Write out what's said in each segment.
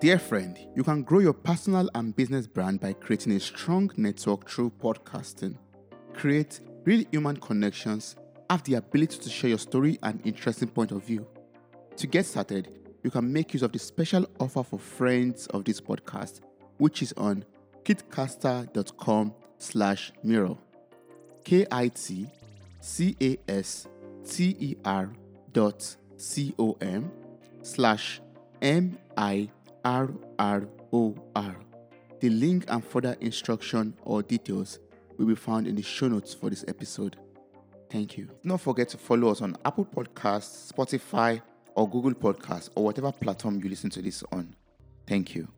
Dear friend, you can grow your personal and business brand by creating a strong network through podcasting. Create real human connections, have the ability to share your story and interesting point of view. To get started, you can make use of the special offer for friends of this podcast, which is on kitcaster.com slash mirror. K-I-T-C-A-S-T-E-R dot C-O-M slash M-I-R-R-O-R. The link and further instruction or details will be found in the show notes for this episode. Thank you. Do not forget to follow us on Apple Podcasts, Spotify, or Google Podcasts, or whatever platform you listen to this on. Thank you.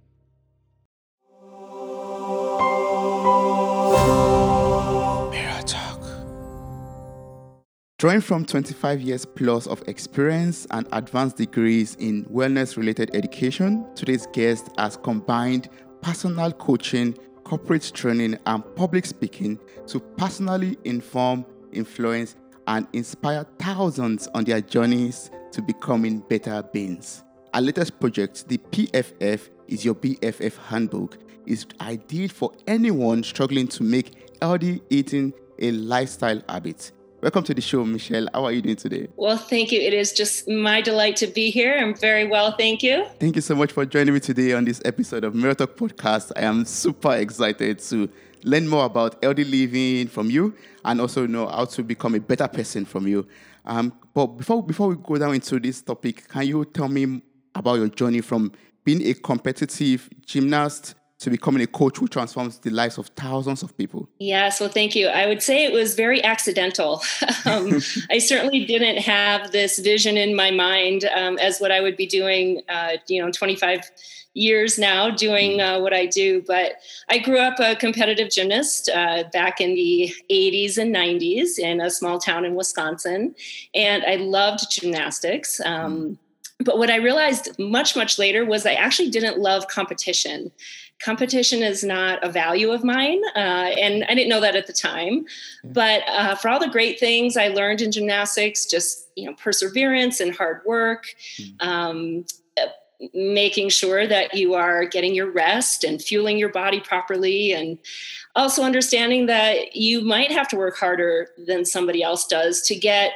Drawing from 25 years plus of experience and advanced degrees in wellness related education, today's guest has combined personal coaching, corporate training, and public speaking to personally inform, influence, and inspire thousands on their journeys to becoming better beings. Our latest project, the PFF is your BFF handbook, is ideal for anyone struggling to make healthy eating a lifestyle habit. Welcome to the show, Michelle. How are you doing today? Well, thank you. It is just my delight to be here. I'm very well, thank you. Thank you so much for joining me today on this episode of Mirror Talk Podcast. I am super excited to learn more about healthy living from you and also know how to become a better person from you. Um, but before before we go down into this topic, can you tell me about your journey from being a competitive gymnast to becoming a coach who transforms the lives of thousands of people? Yeah, well, thank you. I would say it was very accidental. um, I certainly didn't have this vision in my mind um, as what I would be doing, uh, you know, 25 years now doing uh, what I do. But I grew up a competitive gymnast uh, back in the 80s and 90s in a small town in Wisconsin. And I loved gymnastics. Um, but what I realized much, much later was I actually didn't love competition competition is not a value of mine uh, and i didn't know that at the time but uh, for all the great things i learned in gymnastics just you know perseverance and hard work mm. um, making sure that you are getting your rest and fueling your body properly and also understanding that you might have to work harder than somebody else does to get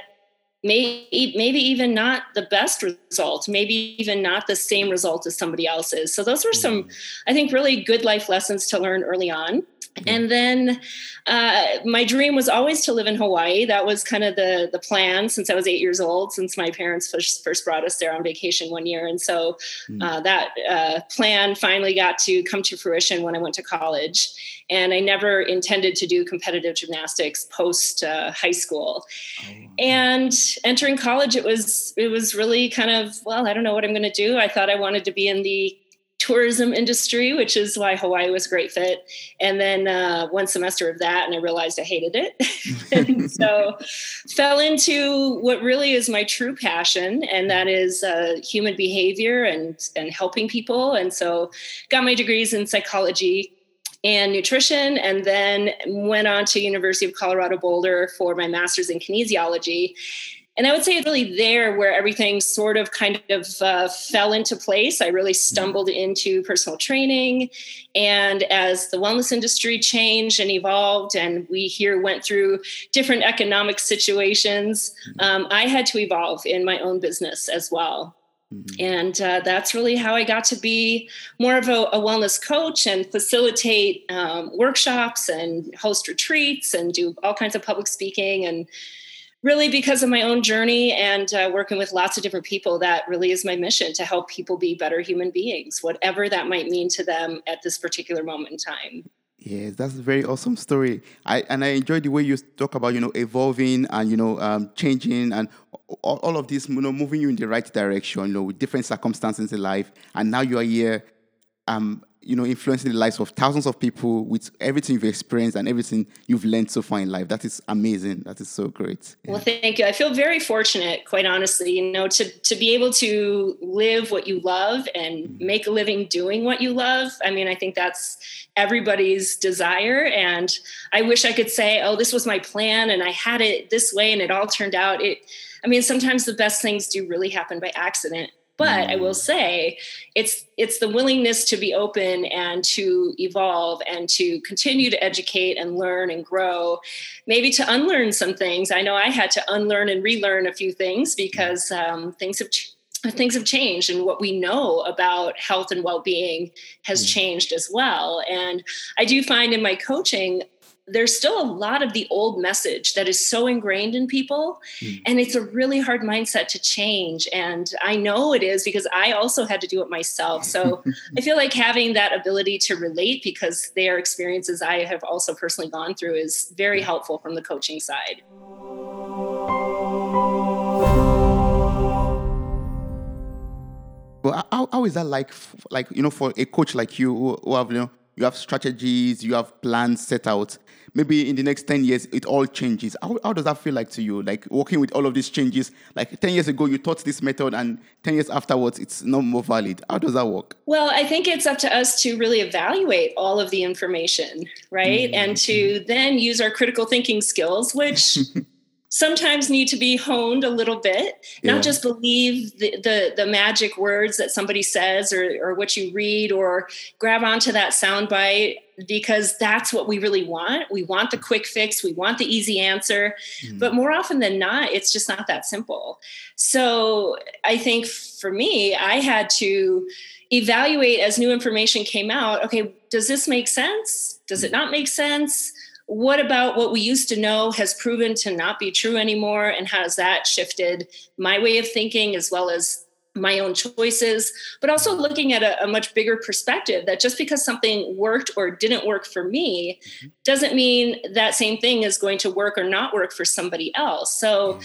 maybe maybe even not the best result maybe even not the same result as somebody else's so those were some mm. i think really good life lessons to learn early on. And then uh, my dream was always to live in hawaii that was kind of the the plan since i was eight years old since my parents first, first brought us there on vacation one year and so mm. uh, that uh, plan finally got to come to fruition when i went to college and I never intended to do competitive gymnastics post uh, high school. Oh. And entering college, it was it was really kind of well, I don't know what I'm going to do. I thought I wanted to be in the tourism industry, which is why Hawaii was a great fit. And then uh, one semester of that, and I realized I hated it. and so fell into what really is my true passion, and that is uh, human behavior and and helping people. And so got my degrees in psychology and nutrition and then went on to university of colorado boulder for my master's in kinesiology and i would say it's really there where everything sort of kind of uh, fell into place i really stumbled into personal training and as the wellness industry changed and evolved and we here went through different economic situations um, i had to evolve in my own business as well Mm-hmm. And uh, that's really how I got to be more of a, a wellness coach and facilitate um, workshops and host retreats and do all kinds of public speaking. And really, because of my own journey and uh, working with lots of different people, that really is my mission to help people be better human beings, whatever that might mean to them at this particular moment in time. Yes, that's a very awesome story. I and I enjoy the way you talk about you know evolving and you know um, changing and all, all, of this you know moving you in the right direction. You know with different circumstances in life, and now you are here um, you know, influencing the lives of thousands of people with everything you've experienced and everything you've learned so far in life. That is amazing. That is so great. Yeah. Well, thank you. I feel very fortunate, quite honestly, you know, to to be able to live what you love and make a living doing what you love. I mean, I think that's everybody's desire. And I wish I could say, oh, this was my plan and I had it this way and it all turned out. It I mean, sometimes the best things do really happen by accident but i will mm. say it's it's the willingness to be open and to evolve and to continue to educate and learn and grow maybe to unlearn some things i know i had to unlearn and relearn a few things because um, things have changed things have changed and what we know about health and well-being has mm. changed as well and i do find in my coaching there's still a lot of the old message that is so ingrained in people mm. and it's a really hard mindset to change and i know it is because i also had to do it myself. So i feel like having that ability to relate because they are experiences i have also personally gone through is very helpful from the coaching side. Well how, how is that like like you know for a coach like you who, who have you know you have strategies, you have plans set out. Maybe in the next 10 years, it all changes. How, how does that feel like to you? Like working with all of these changes, like 10 years ago, you taught this method, and 10 years afterwards, it's no more valid. How does that work? Well, I think it's up to us to really evaluate all of the information, right? Mm-hmm. And to then use our critical thinking skills, which sometimes need to be honed a little bit yeah. not just believe the, the, the magic words that somebody says or or what you read or grab onto that soundbite because that's what we really want. We want the quick fix. We want the easy answer. Mm. but more often than not it's just not that simple. So i think for me i had to evaluate as new information came out okay does this make sense? Does it not make sense what about what we used to know has proven to not be true anymore? And how has that shifted my way of thinking as well as my own choices? But also looking at a, a, much bigger perspective that just because something worked or didn't work for me mm-hmm. doesn't mean that same thing is going to work or not work for somebody else. So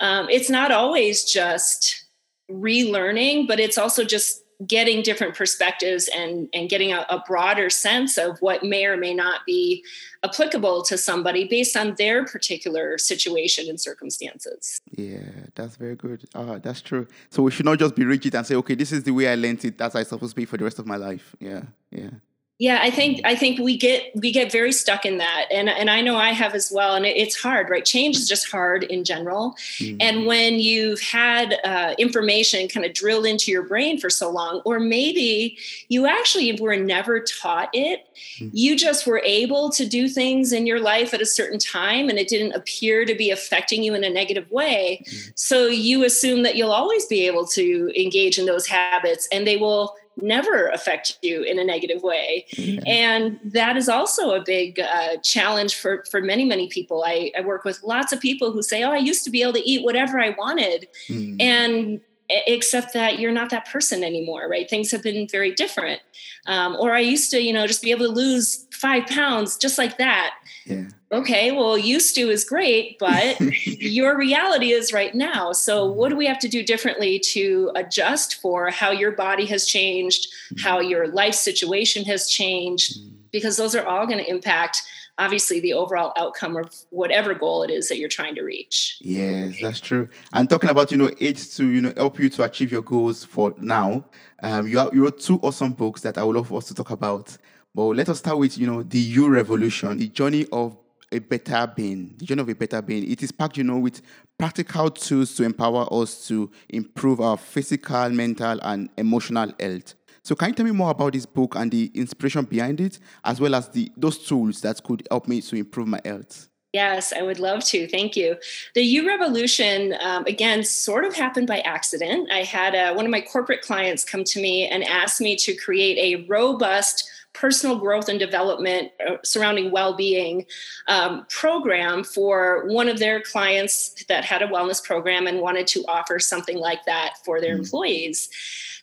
um, it's not always just relearning but it's also just getting different perspectives and and getting a, a, broader sense of what may or may not be applicable to somebody based on their particular situation and circumstances. Yeah that's very good. Uh, that's true. So we should not just be rigid and say okay this is the way i learned it. That's it's supposed to be for the rest of my life. Yeah yeah yeah i think i think we get we get very stuck in that and and i know i have as well and it's hard right change is just hard in general mm-hmm. and when you've had uh, information kind of drilled into your brain for so long or maybe you actually were never taught it mm-hmm. you just were able to do things in your life at a certain time and it didn't appear to be affecting you in a negative way mm-hmm. so you assume that you'll always be able to engage in those habits and they will never affect you in a negative way yeah. and that is also a big uh, challenge for for many many people I, I, work with lots of people who say oh i used to be able to eat whatever i wanted mm. and except that you're not that person anymore right things have been very different um, or i used to you know just be able to lose five pounds just like that yeah. okay well used to is great but your reality is right now so what do we have to do differently to adjust for how your body has changed how mm-hmm. your life situation has changed mm-hmm. because those are all going to impact obviously the overall outcome of whatever goal it is that you're trying to reach. Yes, that's true. And talking about you know aids to you know help you to achieve your goals for now. Um, you, have, you wrote two awesome books that I would love for us to talk about. But let us start with you know the You Revolution, the journey of a better being, the journey of a better being. It is packed, you know, with practical tools to empower us to improve our physical, mental, and emotional health. So can you tell me more about this book and the inspiration behind it, as well as the those tools that could help me to improve my health? Yes, I would love to. Thank you. The U Revolution, um, again, sort of happened by accident. I had uh, one of my corporate clients come to me and ask me to create a robust personal growth and development uh, surrounding well-being um, program for one of their clients that had a wellness program and wanted to offer something like that for their mm. employees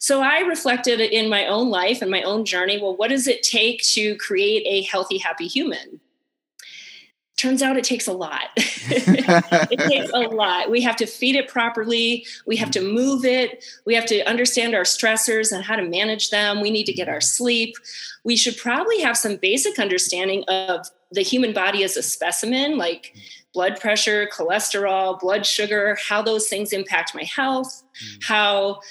so I reflected in my own life and my own journey well, what does it take to create a healthy, happy human? Turns out it takes a lot. it takes a lot. We have to feed it properly. We have to mm-hmm. move it. We have to understand our stressors and how to manage them. We need to get our mm-hmm. sleep. We should probably have some basic understanding of the human body as a specimen, like mm-hmm. blood pressure, cholesterol, blood sugar, how those things impact my health, how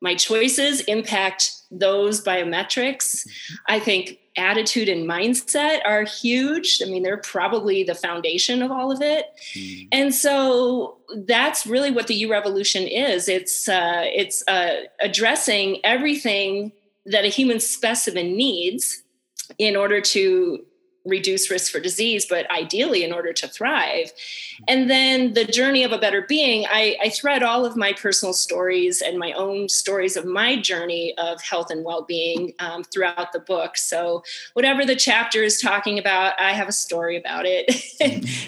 my choices impact those biometrics. I think attitude and mindset are huge. I mean, they're probably the foundation of all of it. Mm. And so that's really what the U Revolution is. It's uh, it's uh, addressing everything that a human specimen needs in order to reduce risk for disease, but ideally in order to thrive. And then the journey of a better being, I, I, thread all of my personal stories and my own stories of my journey of health and well being um, throughout the book. So, whatever the chapter is talking about, I have a story about it.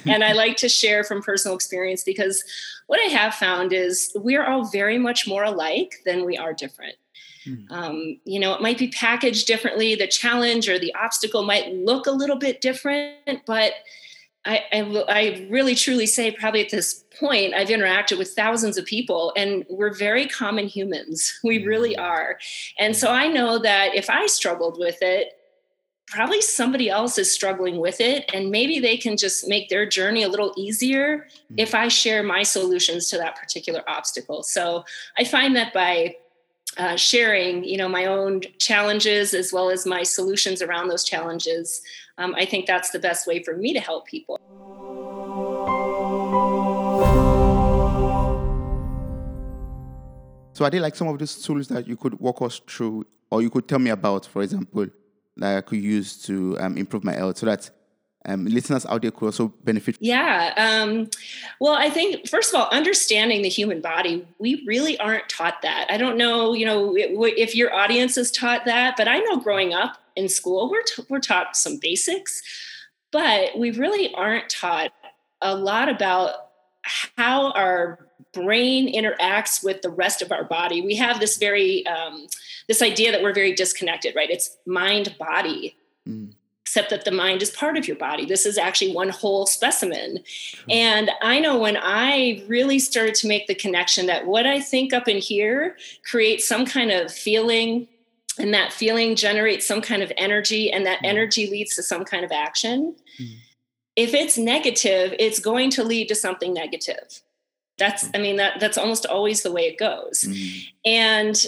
and I like to share from personal experience because what I have found is we're all very much more alike than we are different. Mm-hmm. Um, you know, it might be packaged differently. The challenge or the obstacle might look a little bit different, but I, I, I, really truly say, probably at this point, I've interacted with thousands of people, and we're very common humans. We really hmm. are. And so I know that if I struggled with it, probably somebody else is struggling with it, and maybe they can just make their journey a little easier hmm. if I share my solutions to that particular obstacle. So I find that by uh, sharing, you know, my own challenges as well as my solutions around those challenges. Um, I think that's the best way for me to help people. So, are there like some of these tools that you could walk us through, or you could tell me about, for example, that I could use to um, improve my health, so that um, listeners out there could also benefit? Yeah. Um, well, I think, first of all, understanding the human body, we really aren't taught that. I don't know, you know, if your audience is taught that, but I know growing up in school, we're, t- we're taught some basics, but we really aren't taught a lot about how our brain interacts with the rest of our body. We have this very, um, this idea that we're very disconnected, right? It's mind body. Mm except that the mind is part of your body. This is actually one whole specimen. And I know when I really started to make the connection that what I think up in here creates some kind of feeling, and that feeling generates some kind of energy, and that mm. energy leads to some kind of action. Mm. If it's negative, it's going to lead to something negative. That's, I mean, that that's almost always the way it goes. Mm. And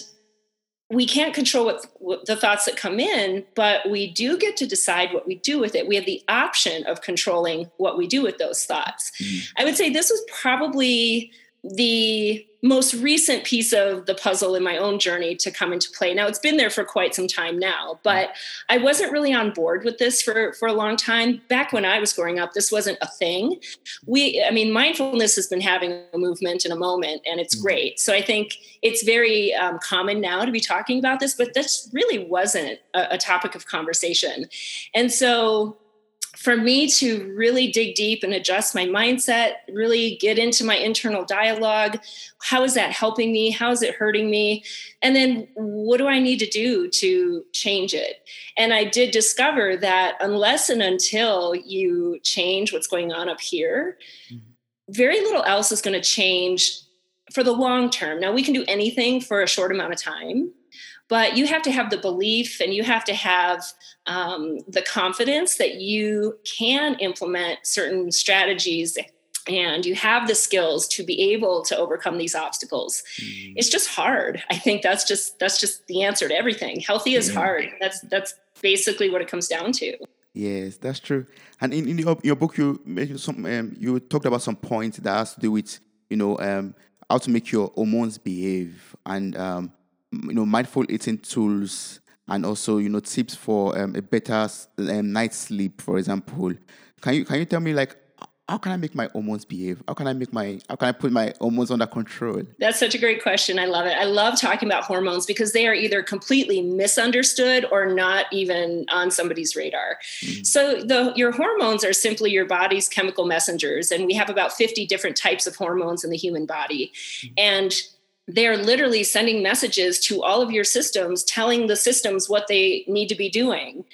we can't control what, what, the thoughts that come in, but we do get to decide what we do with it. We have the option of controlling what we do with those thoughts. Mm. I would say this was probably the most recent piece of the puzzle in my own journey to come into play. Now it's been there for quite some time now, but I wasn't really on board with this for for a long time. Back when I was growing up, this wasn't a thing. We I mean mindfulness has been having a movement in a moment and it's mm-hmm. great. So I think it's very um, common now to be talking about this, but this really wasn't a, a topic of conversation. And so for me to really dig deep and adjust my mindset, really get into my internal dialogue. How is that helping me? How is it hurting me? And then what do I need to do to change it? And I did discover that unless and until you change what's going on up here, mm-hmm. very little else is going to change for the long term. Now, we can do anything for a short amount of time but you have to have the belief and you have to have um, the confidence that you can implement certain strategies and you have the skills to be able to overcome these obstacles. Mm. it's just hard. I think that's just that's just the answer to everything. Healthy is yeah. hard. That's that's basically what it comes down to. Yes that's true. And in, in your, your book you mentioned some um, you talked about some points that has to do with you know um, how to make your hormones behave and um, you know, mindful eating tools and also, you know, tips for um, a better um, night's sleep, for example. Can you can you tell me like how can I make my hormones behave? How can I make my how can I put my hormones under control? That's such a great question. I love it. I love talking about hormones because they are either completely misunderstood or not even on somebody's radar. Mm-hmm. So the your hormones are simply your body's chemical messengers and we have about 50 different types of hormones in the human body. Mm-hmm. And they're literally sending messages to all of your systems telling the systems what they need to be doing.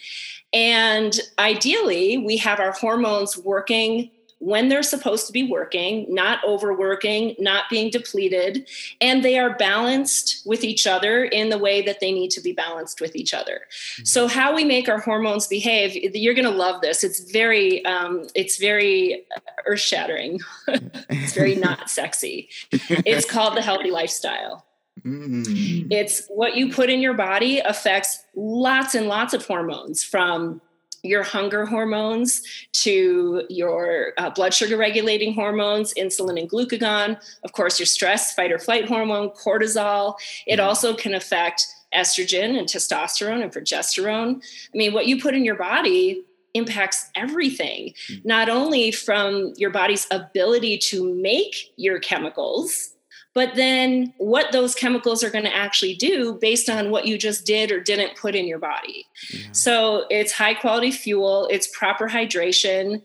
And ideally we have our hormones working when they're supposed to be working, not overworking, not being depleted, and they are balanced with each other in the way that they need to be balanced with each other. Mm-hmm. So, how we make our hormones behave, you're going to love this. It's very, um, it's very earth shattering. it's very not sexy. It's called the healthy lifestyle. Mm. It's what you put in your body affects lots and lots of hormones from your hunger hormones to your uh, blood sugar regulating hormones, insulin and glucagon, of course, your stress, fight or flight hormone, cortisol. It mm. also can affect estrogen and testosterone and progesterone. I mean, what you put in your body impacts everything, mm. not only from your body's ability to make your chemicals, but then what those chemicals are going to actually do based on what you just did or didn't put in your body. Yeah. So it's high quality fuel, it's proper hydration.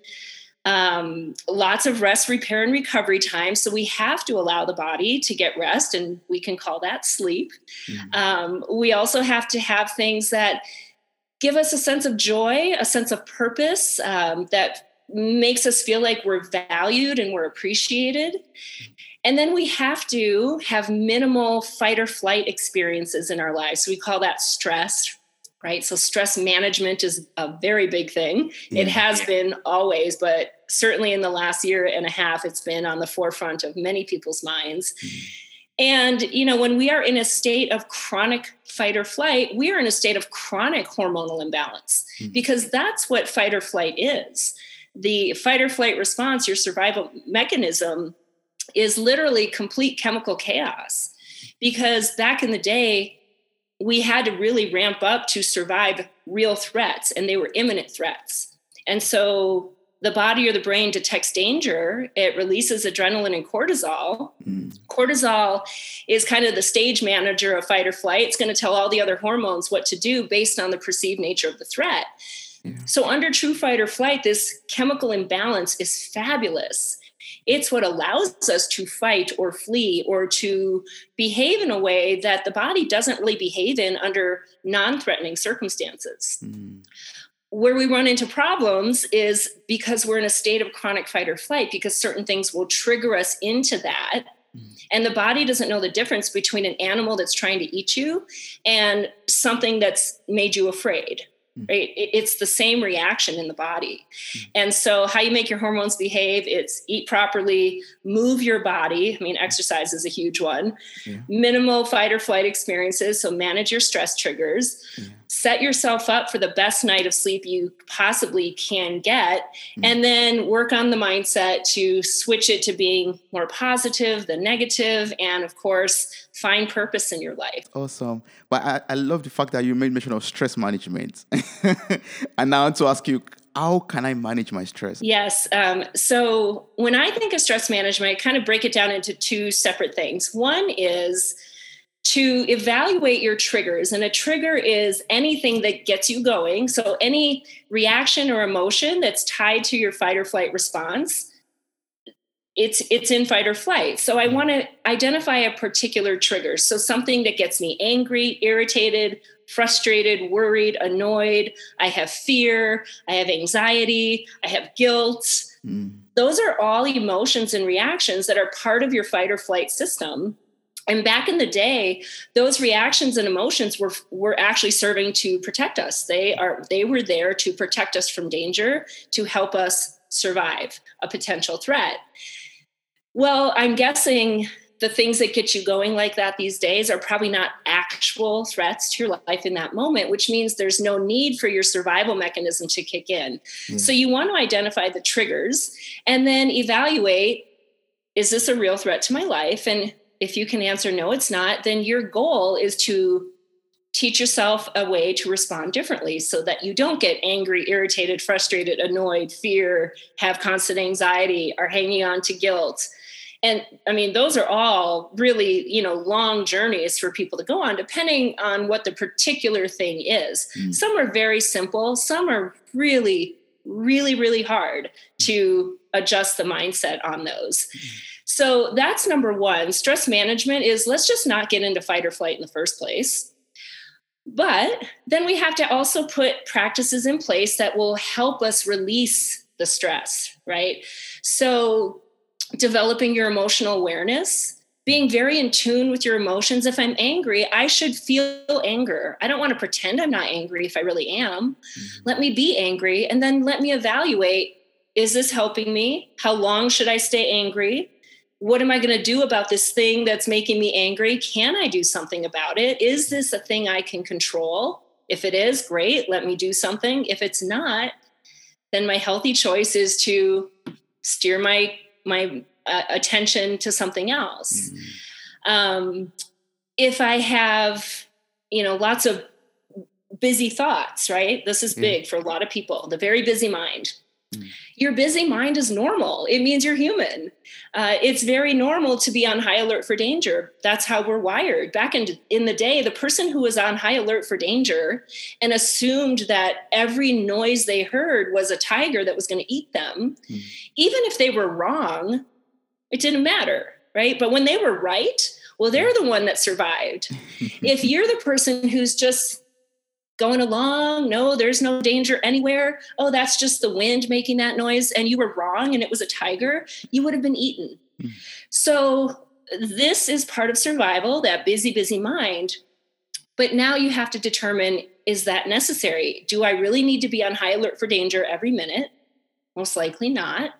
Um, lots of rest, repair, and recovery time. So we have to allow the body to get rest, and we can call that sleep. Mm-hmm. Um, we also have to have things that give us a sense of joy, a sense of purpose um, that makes us feel like we're valued and we're appreciated. And then we have to have minimal fight or flight experiences in our lives. So we call that stress, right? So stress management is a very big thing. Yeah. It has been always, but certainly in the last year and a half, it's been on the forefront of many people's minds. Mm-hmm. And, you know, when we are in a state of chronic fight or flight, we are in a state of chronic hormonal imbalance mm-hmm. because that's what fight or flight is. The fight or flight response, your survival mechanism, is literally complete chemical chaos. Because back in the day, we had to really ramp up to survive real threats, and they were imminent threats. And so the body or the brain detects danger, it releases adrenaline and cortisol. Mm. Cortisol is kind of the stage manager of fight or flight. It's going to tell all the other hormones what to do based on the perceived nature of the threat. Yeah. So, under true fight or flight, this chemical imbalance is fabulous. It's what allows us to fight or flee or to behave in a way that the body doesn't really behave in under non threatening circumstances. Mm. Where we run into problems is because we're in a state of chronic fight or flight, because certain things will trigger us into that. Mm. And the body doesn't know the difference between an animal that's trying to eat you and something that's made you afraid. Right? It's the same reaction in the body. Mm. and so how you make your hormones behave it's eat properly move your body. I mean exercise is a huge one. Yeah. minimal fight or flight experiences so manage your stress triggers. Yeah. Set yourself up for the best night of sleep you possibly can get mm. and then work on the mindset to switch it to being more positive than negative and of course find purpose in your life. Awesome. But I, I love the fact that you made mention of stress management. and now to ask you, how can I manage my stress? Yes. Um, so when I think of stress management, I kind of break it down into two separate things. One is to evaluate your triggers. And a trigger is anything that gets you going. So any reaction or emotion that's tied to your fight or flight response it's it's in fight or flight. So i want to identify a particular trigger. So something that gets me angry irritated frustrated worried annoyed. I have fear. I have anxiety. I have guilt. Mm. those are all emotions and reactions that are part of your fight or flight system and back in the day those reactions and emotions were were actually serving to protect us they are they were there to protect us from danger to help us survive a potential threat well, I'm guessing the things that get you going like that these days are probably not actual threats to your life in that moment, which means there's no need for your survival mechanism to kick in. Mm. So you want to identify the triggers and then evaluate is this a real threat to my life? And if you can answer no, it's not, then your goal is to teach yourself a way to respond differently so that you don't get angry, irritated, frustrated, annoyed, fear, have constant anxiety, are hanging on to guilt and i mean those are all really you know long journeys for people to go on depending on what the particular thing is mm. some are very simple some are really really really hard to adjust the mindset on those mm. So that's number one stress management is let's just not get into fight or flight in the first place but then we have to also put practices in place that will help us release the stress right so developing your emotional awareness, being very in tune with your emotions. If I'm angry, I should feel anger. I don't want to pretend I'm not angry if I really am. Mm-hmm. Let me be angry and then let me evaluate is this helping me? How long should I stay angry? What am I going to do about this thing that's making me angry? Can I do something about it? Is this a thing I can control? If it is, great, let me do something. If it's not, then my healthy choice is to steer my my uh, attention to something else. Mm-hmm. Um, if I have, you know, lots of busy thoughts, right? This is big for a lot of people, the very busy mind. Mm. Your busy mind is normal. It means you're human. Uh, it's very normal to be on high alert for danger. That's how we're wired. Back in, in the day, the person who was on high alert for danger and assumed that every noise they heard was a tiger that was going to eat them, mm. even if they were wrong, it didn't matter, right? But when they were right, well, they're the one that survived. if you're the person who's just going along, no, there's no danger anywhere. Oh, that's just the wind making that noise, and you were wrong, and it was a tiger, you would have been eaten. Mm. So, this is part of survival, that busy, busy mind. But now you have to determine is that necessary? Do I really need to be on high alert for danger every minute? Most likely not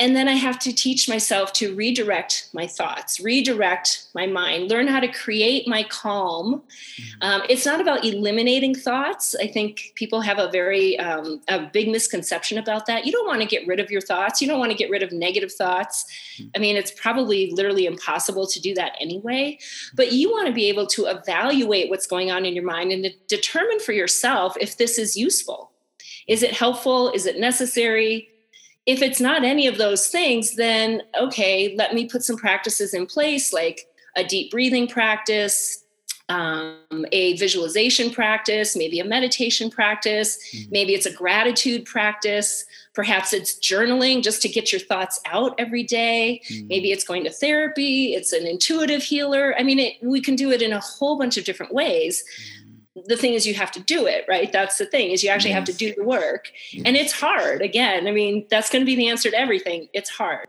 and then I have to teach myself to redirect my thoughts, redirect my mind, learn how to create my calm. Mm-hmm. Um, it's not about eliminating thoughts. I think people have a very um, a big misconception about that. You don't want to get rid of your thoughts. You don't want to get rid of negative thoughts. Mm-hmm. I mean, it's probably literally impossible to do that anyway. But you want to be able to evaluate what's going on in your mind and determine for yourself if this is useful. Is it helpful? Is it necessary? If it's not any of those things, then okay, let me put some practices in place like a deep breathing practice, um, a visualization practice, maybe a meditation practice, mm-hmm. maybe it's a gratitude practice, perhaps it's journaling just to get your thoughts out every day. Mm-hmm. Maybe it's going to therapy, it's an intuitive healer. I mean, it, we can do it in a whole bunch of different ways. Mm-hmm the thing is you have to do it right? That's the thing is you actually yes. have to do the work. Yes. and it's hard again i mean that's going to be the answer to everything it's hard.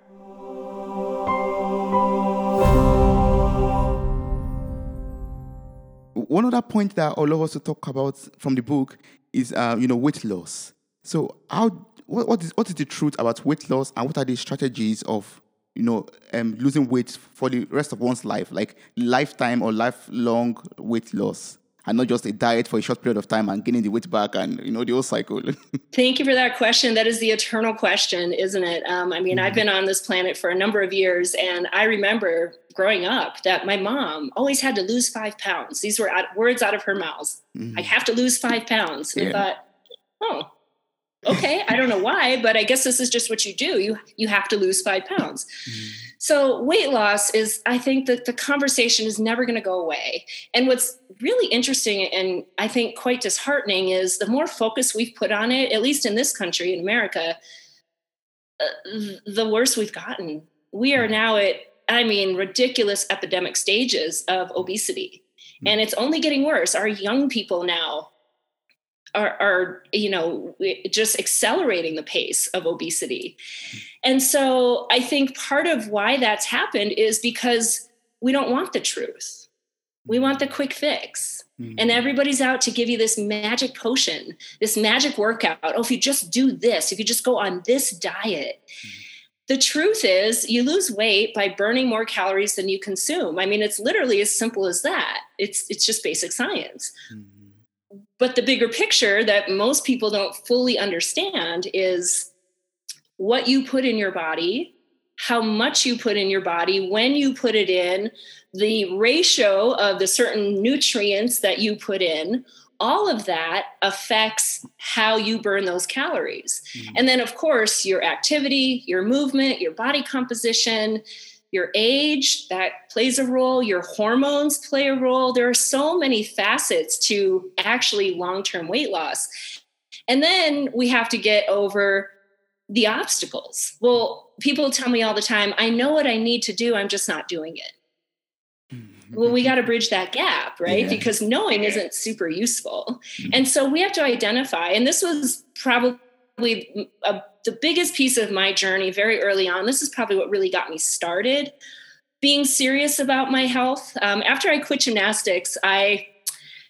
One other point that all of us to talk about from the book is uh, you know weight loss. So how what, what is what is the truth about weight loss and what are the strategies of you know um, losing weight for the rest of one's life like lifetime or lifelong weight loss and not just a diet for a short period of time and gaining the weight back and you know the whole cycle thank you for that question that is the eternal question isn't it um, i mean mm-hmm. i've been on this planet for a number of years and i remember growing up that my mom always had to lose five pounds these were words out of her mouth mm-hmm. i have to lose five pounds and yeah. i thought oh okay i don't know why but i guess this is just what you do you you have to lose five pounds mm-hmm. So weight loss is i think that the conversation is never going to go away. And what's really interesting and i think quite disheartening is the more focus we've put on it at least in this country in america uh, the worse we've gotten. We are now at i mean ridiculous epidemic stages of obesity. Mm-hmm. and it's only getting worse. Our young people now are, are you know just accelerating the pace of obesity. And so i think part of why that's happened is because we don't want the truth. We want the quick fix. Mm-hmm. and everybody's out to give you this magic potion this magic workout. Oh if you just do this if you just go on this diet. Mm-hmm. the truth is you lose weight by burning more calories than you consume. I mean it's literally as simple as that. It's it's just basic science. Mm-hmm but the bigger picture that most people don't fully understand is what you put in your body, how much you put in your body, when you put it in, the ratio of the certain nutrients that you put in, all of that affects how you burn those calories. Mm-hmm. And then, of course, your activity, your movement, your body composition, your age that plays a role your hormones play a role. There are so many facets to actually long-term weight loss. And then we have to get over the obstacles. Well people tell me all the time i know what i need to do i'm just not doing it. Well we got to bridge that gap right? Yeah. because knowing isn't super useful. Mm-hmm. and so we have to identify and this was probably a, the biggest piece of my journey very early on. This is probably what really got me started being serious about my health. Um, after I quit gymnastics, I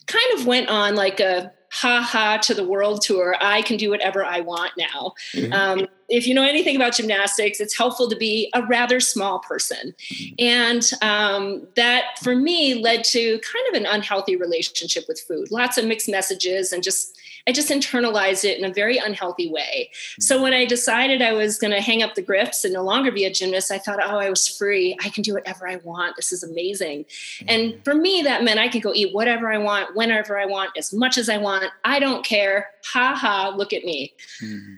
kind of went on like a ha ha to the world tour. I can do whatever I want now. Mm-hmm. Um, if you know anything about gymnastics, it's helpful to be a rather small person. Mm-hmm. And um, that for me led to kind of an unhealthy relationship with food, lots of mixed messages and just I just internalized it in a very unhealthy way. So when I decided I was going to hang up the grips and no longer be a gymnast, I thought, oh, I was free. I can do whatever I want. This is amazing. And mm-hmm. for me, that meant I could go eat whatever I want, whenever I want, as much as I want. I don't care. Ha ha, look at me. Mm-hmm.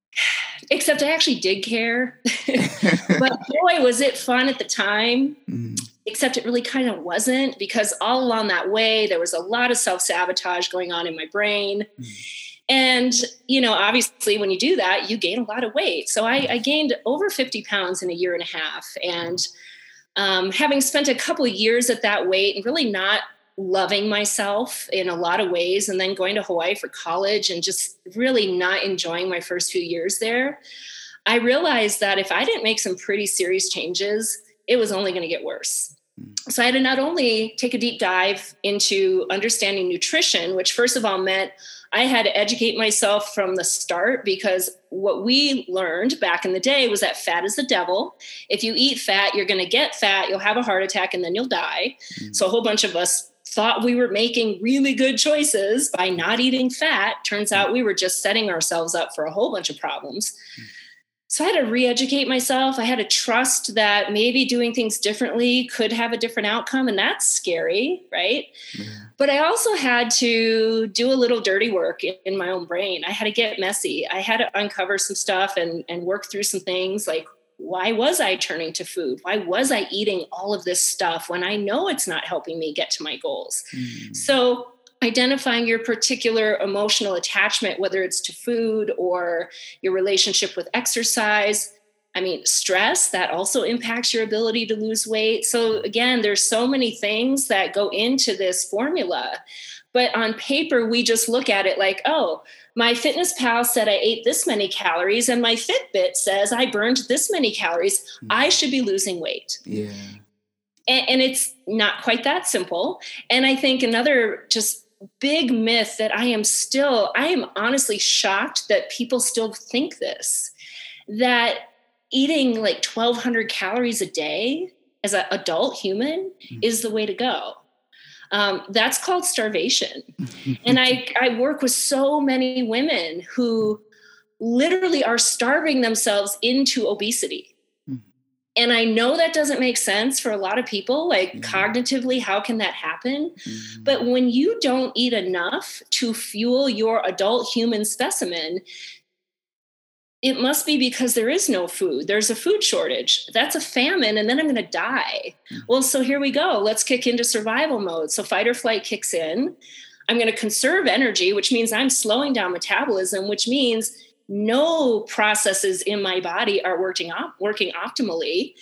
Except I actually did care. but boy, was it fun at the time. Mm-hmm except it really kind of wasn't because all along that way there was a lot of self-sabotage going on in my brain. Mm. and you know obviously when you do that you gain a lot of weight. So i, I gained over 50 pounds in a year and a half. And um, having spent a couple of years at that weight and really not loving myself in a lot of ways and then going to hawaii for college and just really not enjoying my first few years there i realized that if i didn't make some pretty serious changes it was only going to get worse so I had to not only take a deep dive into understanding nutrition, which first of all meant I had to educate myself from the start because what we learned back in the day was that fat is the devil. If you eat fat, you're going to get fat, you'll have a heart attack, and then you'll die. Mm-hmm. So a whole bunch of us thought we were making really good choices by not eating fat. Turns out we were just setting ourselves up for a whole bunch of problems. Mm-hmm so I had to re educate myself. I had to trust that maybe doing things differently could have a different outcome. And that's scary, right? Yeah. But I also had to do a little dirty work in my own brain. I had to get messy. I had to uncover some stuff and, and work through some things like, why was I turning to food? Why was I eating all of this stuff when I know it's not helping me get to my goals? Mm. So identifying your particular emotional attachment, whether it's to food or your relationship with exercise. I mean, stress that also impacts your ability to lose weight. So, again, there's so many things that go into this formula. But on paper, we just look at it like, oh, MyFitnessPal said I ate this many calories, and my Fitbit says I burned this many calories. Mm-hmm. I should be losing weight. Yeah. And, and it's not quite that simple. And I think another just big myth that I am still, I am honestly shocked that people still think this that eating like 1200 calories a day as an adult human mm-hmm. is the way to go. Um, that's called starvation. and I, I work with so many women who literally are starving themselves into obesity and I know that doesn't make sense for a lot of people. Like mm-hmm. cognitively, how can that happen? Mm-hmm. But when you don't eat enough to fuel your adult human specimen, it must be because there is no food. There's a food shortage. That's a famine, and then I'm going to die. Mm-hmm. Well, so here we go. Let's kick into survival mode. So fight or flight kicks in. I'm going to conserve energy, which means I'm slowing down metabolism, which means no processes in my body are working op- working optimally.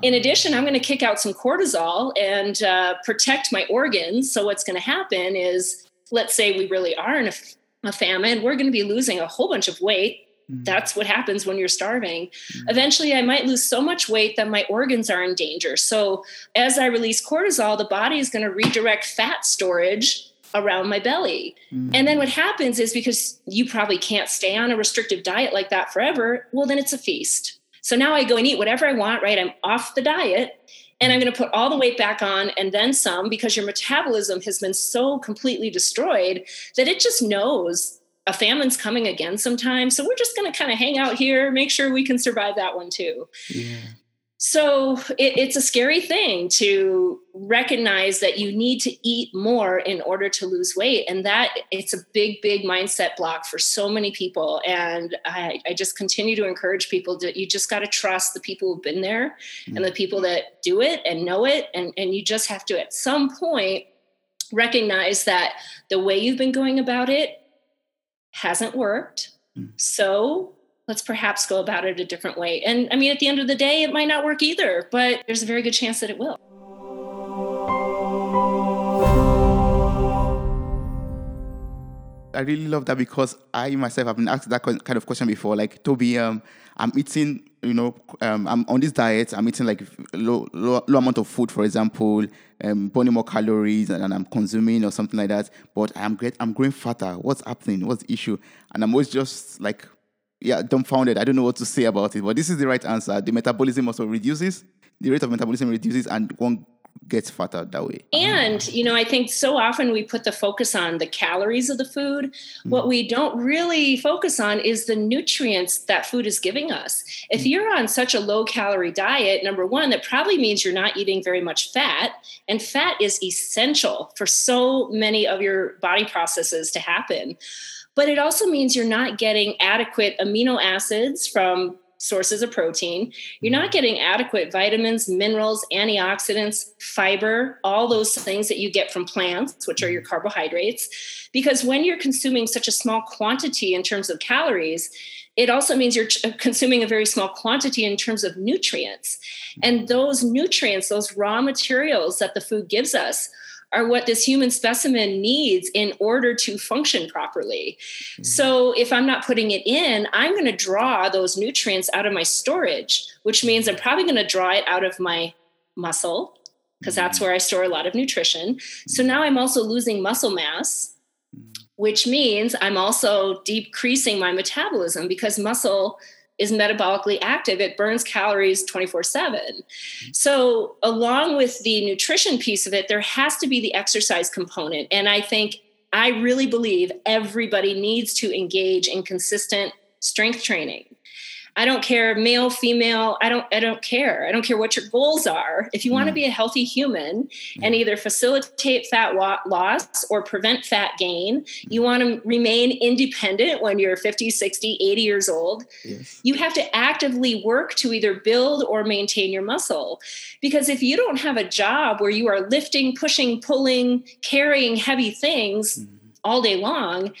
In addition, I'm going to kick out some cortisol and uh, protect my organs. So what's going to happen is, let's say we really are in a, a famine, we're going to be losing a whole bunch of weight. Mm. That's what happens when you're starving. Mm. Eventually, I might lose so much weight that my organs are in danger. So, as I release cortisol, the body is going to redirect fat storage around my belly. Mm. And then what happens is because you probably can't stay on a restrictive diet like that forever, well, then it's a feast. So now I go and eat whatever I want, right? I'm off the diet and I'm going to put all the weight back on and then some because your metabolism has been so completely destroyed that it just knows a famine's coming again sometime. So we're just going to kind of hang out here, make sure we can survive that one too. Yeah. So it, it's a scary thing to recognize that you need to eat more in order to lose weight. And that it's a big, big mindset block for so many people. And I, I just continue to encourage people that you just got to trust the people who've been there mm-hmm. and the people that do it and know it. And, and you just have to, at some point, recognize that the way you've been going about it hasn't worked. Mm-hmm. So let's perhaps go about it a different way. And I mean, at the end of the day, it might not work either, but there's a very good chance that it will. I really love that because I myself have been asked that kind of question before. Like Toby, um, I'm eating, you know, um, I'm on this diet. I'm eating like low, low, low amount of food, for example, um, burning more calories, and, and, I'm consuming or something like that. But I'm great. I'm growing fatter. What's happening? What's the issue? And I'm always just like yeah dumbfounded. I don't know what to say about it, but this is the right answer. The metabolism also reduces. The rate of metabolism reduces, and one gets fatter that way. And, you know, I think so often we put the focus on the calories of the food. Mm. What we don't really focus on is the nutrients that food is giving us. If mm. you're on such a low calorie diet, number one, that probably means you're not eating very much fat. And fat is essential for so many of your body processes to happen. But it also means you're not getting adequate amino acids from sources of protein. You're not mm-hmm. getting adequate vitamins, minerals, antioxidants, fiber, all those things that you get from plants, which are your carbohydrates. Because when you're consuming such a small quantity in terms of calories, it also means you're consuming a very small quantity in terms of nutrients. And mm-hmm. those nutrients, those raw materials that the food gives us, are what this human specimen needs in order to function properly. Mm-hmm. So if I'm not putting it in, I'm going to draw those nutrients out of my storage, which means I'm probably going to draw it out of my muscle because that's mm-hmm. where I store a lot of nutrition. So now I'm also losing muscle mass, mm-hmm. which means I'm also decreasing my metabolism because muscle is metabolically active. It burns calories 24 7. So, along with the nutrition piece of it, there has to be the exercise component. And I think, I really believe everybody needs to engage in consistent strength training. I don't care male, female, I don't I don't care. I don't care what your goals are. If you want to mm. be a healthy human and mm. either facilitate fat loss or prevent fat gain, you mm. want to remain independent when you're 50, 60, 80 years old. Yes. You have to actively work to either build or maintain your muscle. Because if you don't have a job where you are lifting, pushing, pulling, carrying heavy things mm. all day long,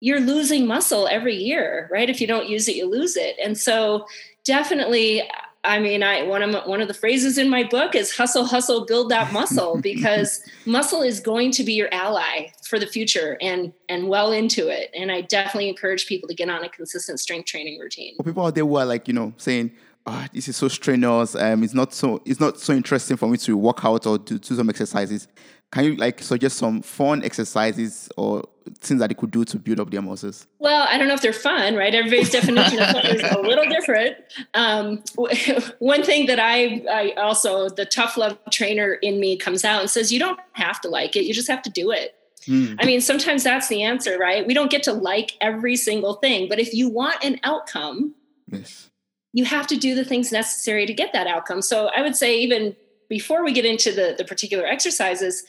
you're losing muscle every year, right? If you don't use it, you lose it. And so definitely I mean, I one of my, one of the phrases in my book is hustle, hustle, build that muscle because muscle is going to be your ally for the future and and well into it. And I definitely encourage people to get on a consistent strength training routine. Well, people out there who are like, you know, saying, "Ah, oh, this is so strenuous. Um, it's not so it's not so interesting for me to work out or do some exercises." Can you like suggest some fun exercises or things that they could do to build up their muscles? Well, I don't know if they're fun, right? Everybody's definition of fun is a little different. Um, one thing that I, I also, the tough love trainer in me comes out and says, you don't have to like it, you just have to do it. Mm. I mean, sometimes that's the answer, right? We don't get to like every single thing, but if you want an outcome, yes. you have to do the things necessary to get that outcome. So I would say, even before we get into the, the particular exercises,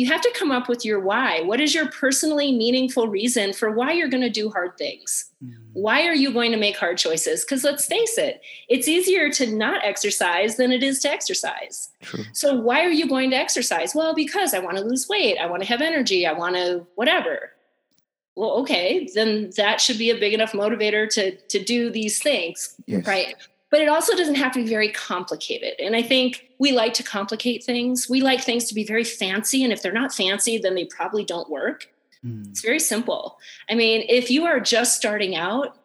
you have to come up with your why. What is your personally meaningful reason for why you're going to do hard things? Mm-hmm. Why are you going to make hard choices? Because let's face it, it's easier to not exercise than it is to exercise. True. So, why are you going to exercise? Well, because I want to lose weight, I want to have energy, I want to whatever. Well, okay, then that should be a big enough motivator to to do these things, yes. right? But it also doesn't have to be very complicated. And I think we like to complicate things. We like things to be very fancy. And if they're not fancy, then they probably don't work. Mm. It's very simple. I mean, if you are just starting out,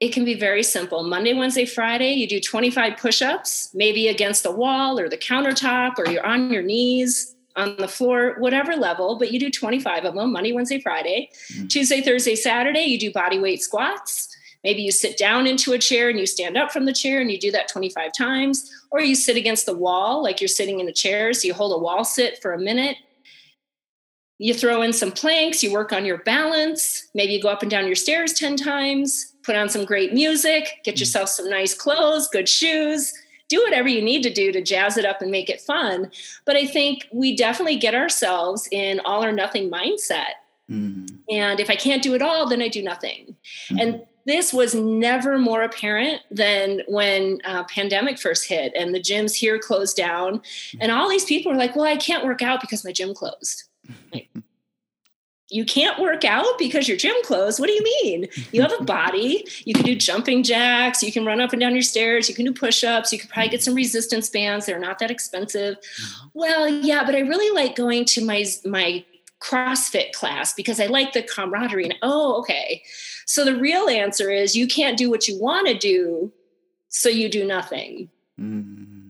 it can be very simple. Monday, Wednesday, Friday, you do 25 push ups, maybe against the wall or the countertop, or you're on your knees on the floor, whatever level, but you do 25 of them Monday, Wednesday, Friday. Mm. Tuesday, Thursday, Saturday, you do body weight squats. Maybe you sit down into a chair and you stand up from the chair and you do that 25 times, or you sit against the wall like you're sitting in a chair. So you hold a wall sit for a minute. You throw in some planks, you work on your balance. Maybe you go up and down your stairs 10 times, put on some great music, get mm. yourself some nice clothes, good shoes. Do whatever you need to do to jazz it up and make it fun. But I think we definitely get ourselves in all or nothing mindset. Mm. And if I can't do it all, then I do nothing. Mm. And this was never more apparent than when uh, pandemic first hit and the gyms here closed down and all these people were like well i can't work out because my gym closed. Like, you can't work out because your gym closed? What do you mean? You have a body. You can do jumping jacks. You can run up and down your stairs. You can do push-ups. You could probably get some resistance bands. They're not that expensive. Mm-hmm. well yeah but i really like going to my my CrossFit class because I like the camaraderie. And oh, okay. So the real answer is you can't do what you want to do, so you do nothing. Mm-hmm.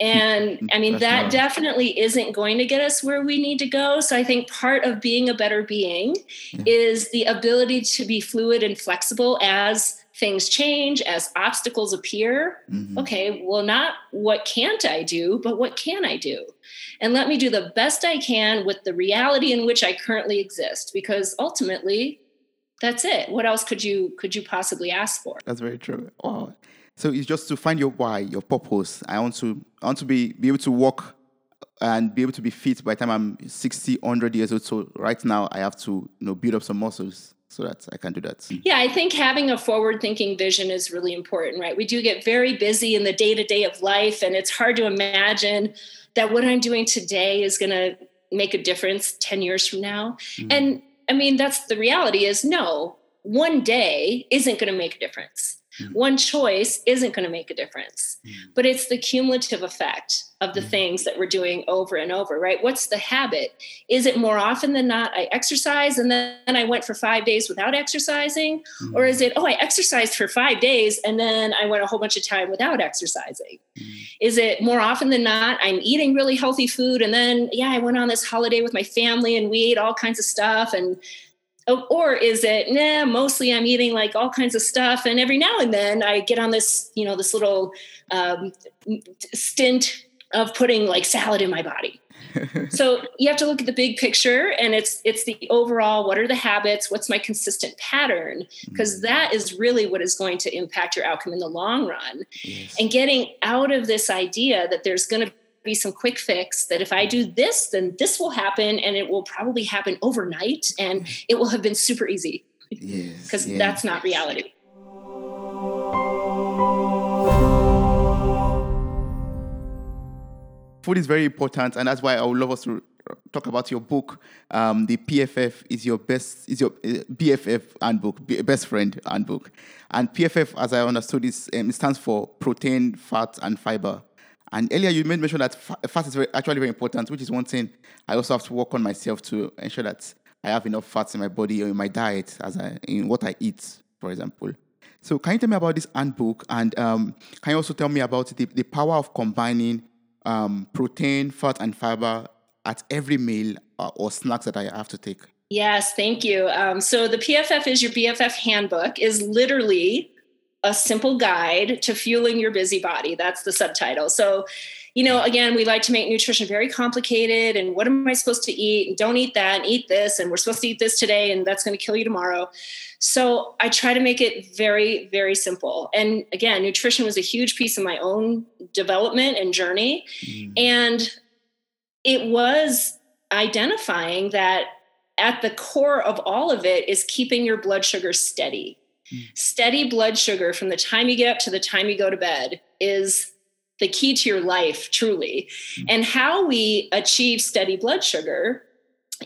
And I mean, that nice. definitely isn't going to get us where we need to go. So I think part of being a better being yeah. is the ability to be fluid and flexible as things change, as obstacles appear, mm-hmm. okay, well, not what can't I do, but what can I do? And let me do the best I can with the reality in which I currently exist, because ultimately, that's it. What else could you could you possibly ask for? That's very true. Oh, so it's just to find your why, your purpose. I want to I want to be be able to walk and be able to be fit by the time I'm 60, 100 years old. So right now I have to you know build up some muscles so that's I can do that. Yeah, I think having a forward thinking vision is really important, right? We do get very busy in the day to day of life, and it's hard to imagine that what I'm doing today is going to make a difference 10 years from now. Mm-hmm. And I mean, that's the reality is no, one day isn't going to make a difference. Mm. One choice isn't going to make a difference, mm. but it's the cumulative effect of the mm. things that we're doing over and over, right? What's the habit? Is it more often than not I exercise and then I went for five days without exercising? Mm. Or is it, oh, I exercised for five days and then I went a whole bunch of time without exercising? Mm. Is it more often than not I'm eating really healthy food and then, yeah, I went on this holiday with my family and we ate all kinds of stuff and or is it nah mostly i'm eating like all kinds of stuff and every now and then i get on this you know this little um, stint of putting like salad in my body so you have to look at the big picture and it's it's the overall what are the habits what's my consistent pattern because mm. that is really what is going to impact your outcome in the long run yes. and getting out of this idea that there's going to be some quick fix that if I do this, then this will happen and it will probably happen overnight and it will have been super easy. Because that's not reality. Food is very important, and that's why I would love us to talk about your book. Um, the PFF is your best is your uh, BFF handbook, best friend handbook, and PFF, as I understood, is um, it stands for protein, fat, and fiber. And earlier you made mention that fat is very, actually very important, which is one thing I also have to work on myself to ensure that I have enough fats in my body or in my diet, as I, in what I eat, for example. So can you tell me about this handbook, and um, can you also tell me about the, the power of combining um, protein, fat, and fiber at every meal or, uh, or snacks that I have to take? Yes, thank you. Um, so the PFF is your BFF handbook is literally a simple guide to fueling your busy body. That's the subtitle. So, you know, again, we like to make nutrition very complicated and what am I supposed to eat? And don't eat that and eat this. And we're supposed to eat this today and that's going to kill you tomorrow. So I try to make it very, very simple. And again, nutrition was a huge piece of my own development and journey. Mm. And it was identifying that at the core of all of it is keeping your blood sugar steady Steady blood sugar from the time you get up to the time you go to bed is the key to your life, truly. Mm. And how we achieve steady blood sugar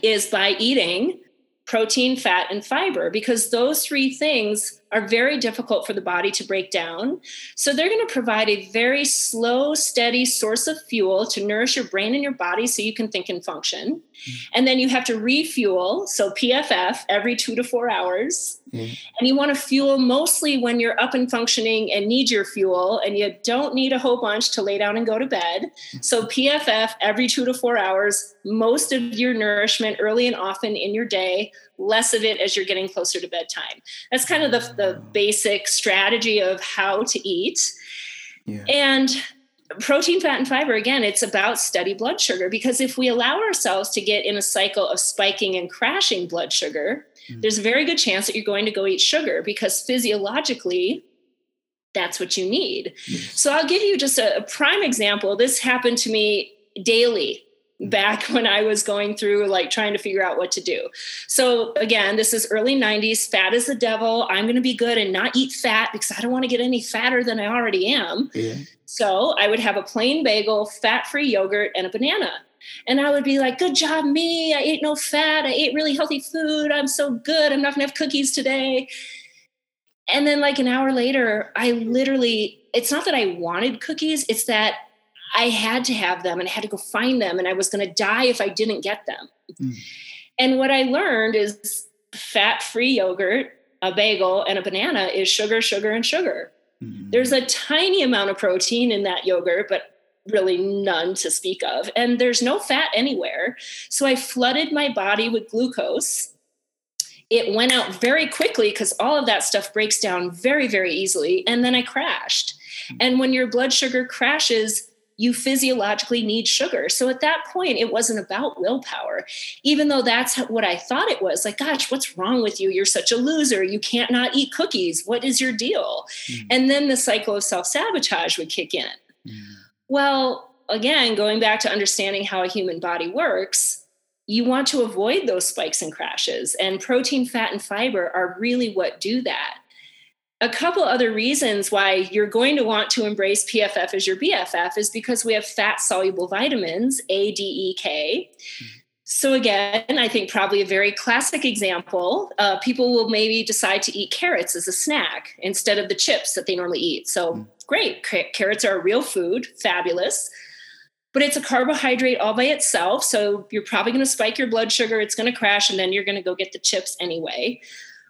is by eating protein, fat, and fiber, because those three things are very difficult for the body to break down. So they're going to provide a very slow, steady source of fuel to nourish your brain and your body so you can think and function. And then you have to refuel, so PFF every two to four hours. Mm. And you want to fuel mostly when you're up and functioning and need your fuel, and you don't need a whole bunch to lay down and go to bed. So PFF every two to four hours, most of your nourishment early and often in your day, less of it as you're getting closer to bedtime. That's kind of the, the basic strategy of how to eat. Yeah. And protein, fat, and fiber, again, it's about steady blood sugar because if we allow ourselves to get in a cycle of spiking and crashing blood sugar, mm-hmm. there's a very good chance that you're going to go eat sugar because physiologically, that's what you need. Yes. So I'll give you just a, a prime example. This happened to me daily back when I was going through like trying to figure out what to do. So again, this is early 90s, fat is the devil. I'm going to be good and not eat fat because I don't want to get any fatter than I already am. Yeah. So I would have a plain bagel, fat-free yogurt and a banana. And I would be like, good job, me. I ate no fat. I ate really healthy food. I'm so good. I'm not going to have cookies today. And then, like an hour later, I literally, it's not that I wanted cookies, it's that I had to have them and I had to go find them and I was going to die if I didn't get them. Mm. And what I learned is fat free yogurt, a bagel, and a banana is sugar, sugar, and sugar. Mm. There's a tiny amount of protein in that yogurt, but really none to speak of. And there's no fat anywhere. So I flooded my body with glucose it went out very quickly because all of that stuff breaks down very, very easily. And then I crashed. Mm-hmm. And when your blood sugar crashes, you physiologically need sugar. So at that point, it wasn't about willpower, even though that's what I thought it was. Like, gosh, what's wrong with you? You're such a loser. You can't not eat cookies. What is your deal? Mm. And then the cycle of self sabotage would kick in. Mm. Well, again, going back to understanding how a human body works, you want to avoid those spikes and crashes. And protein, fat, and fiber are really what do that. A couple other reasons why you're going to want to embrace PFF as your BFF is because we have fat soluble vitamins, A, D, E, K. So, again, I think probably a very classic example. Uh, people will maybe decide to eat carrots as a snack instead of the chips that they normally eat. So, mm. great. Carrots are a real food, fabulous but it's a carbohydrate all by itself. So you're probably going to spike your blood sugar, it's going to crash, and then you're going to go get the chips anyway.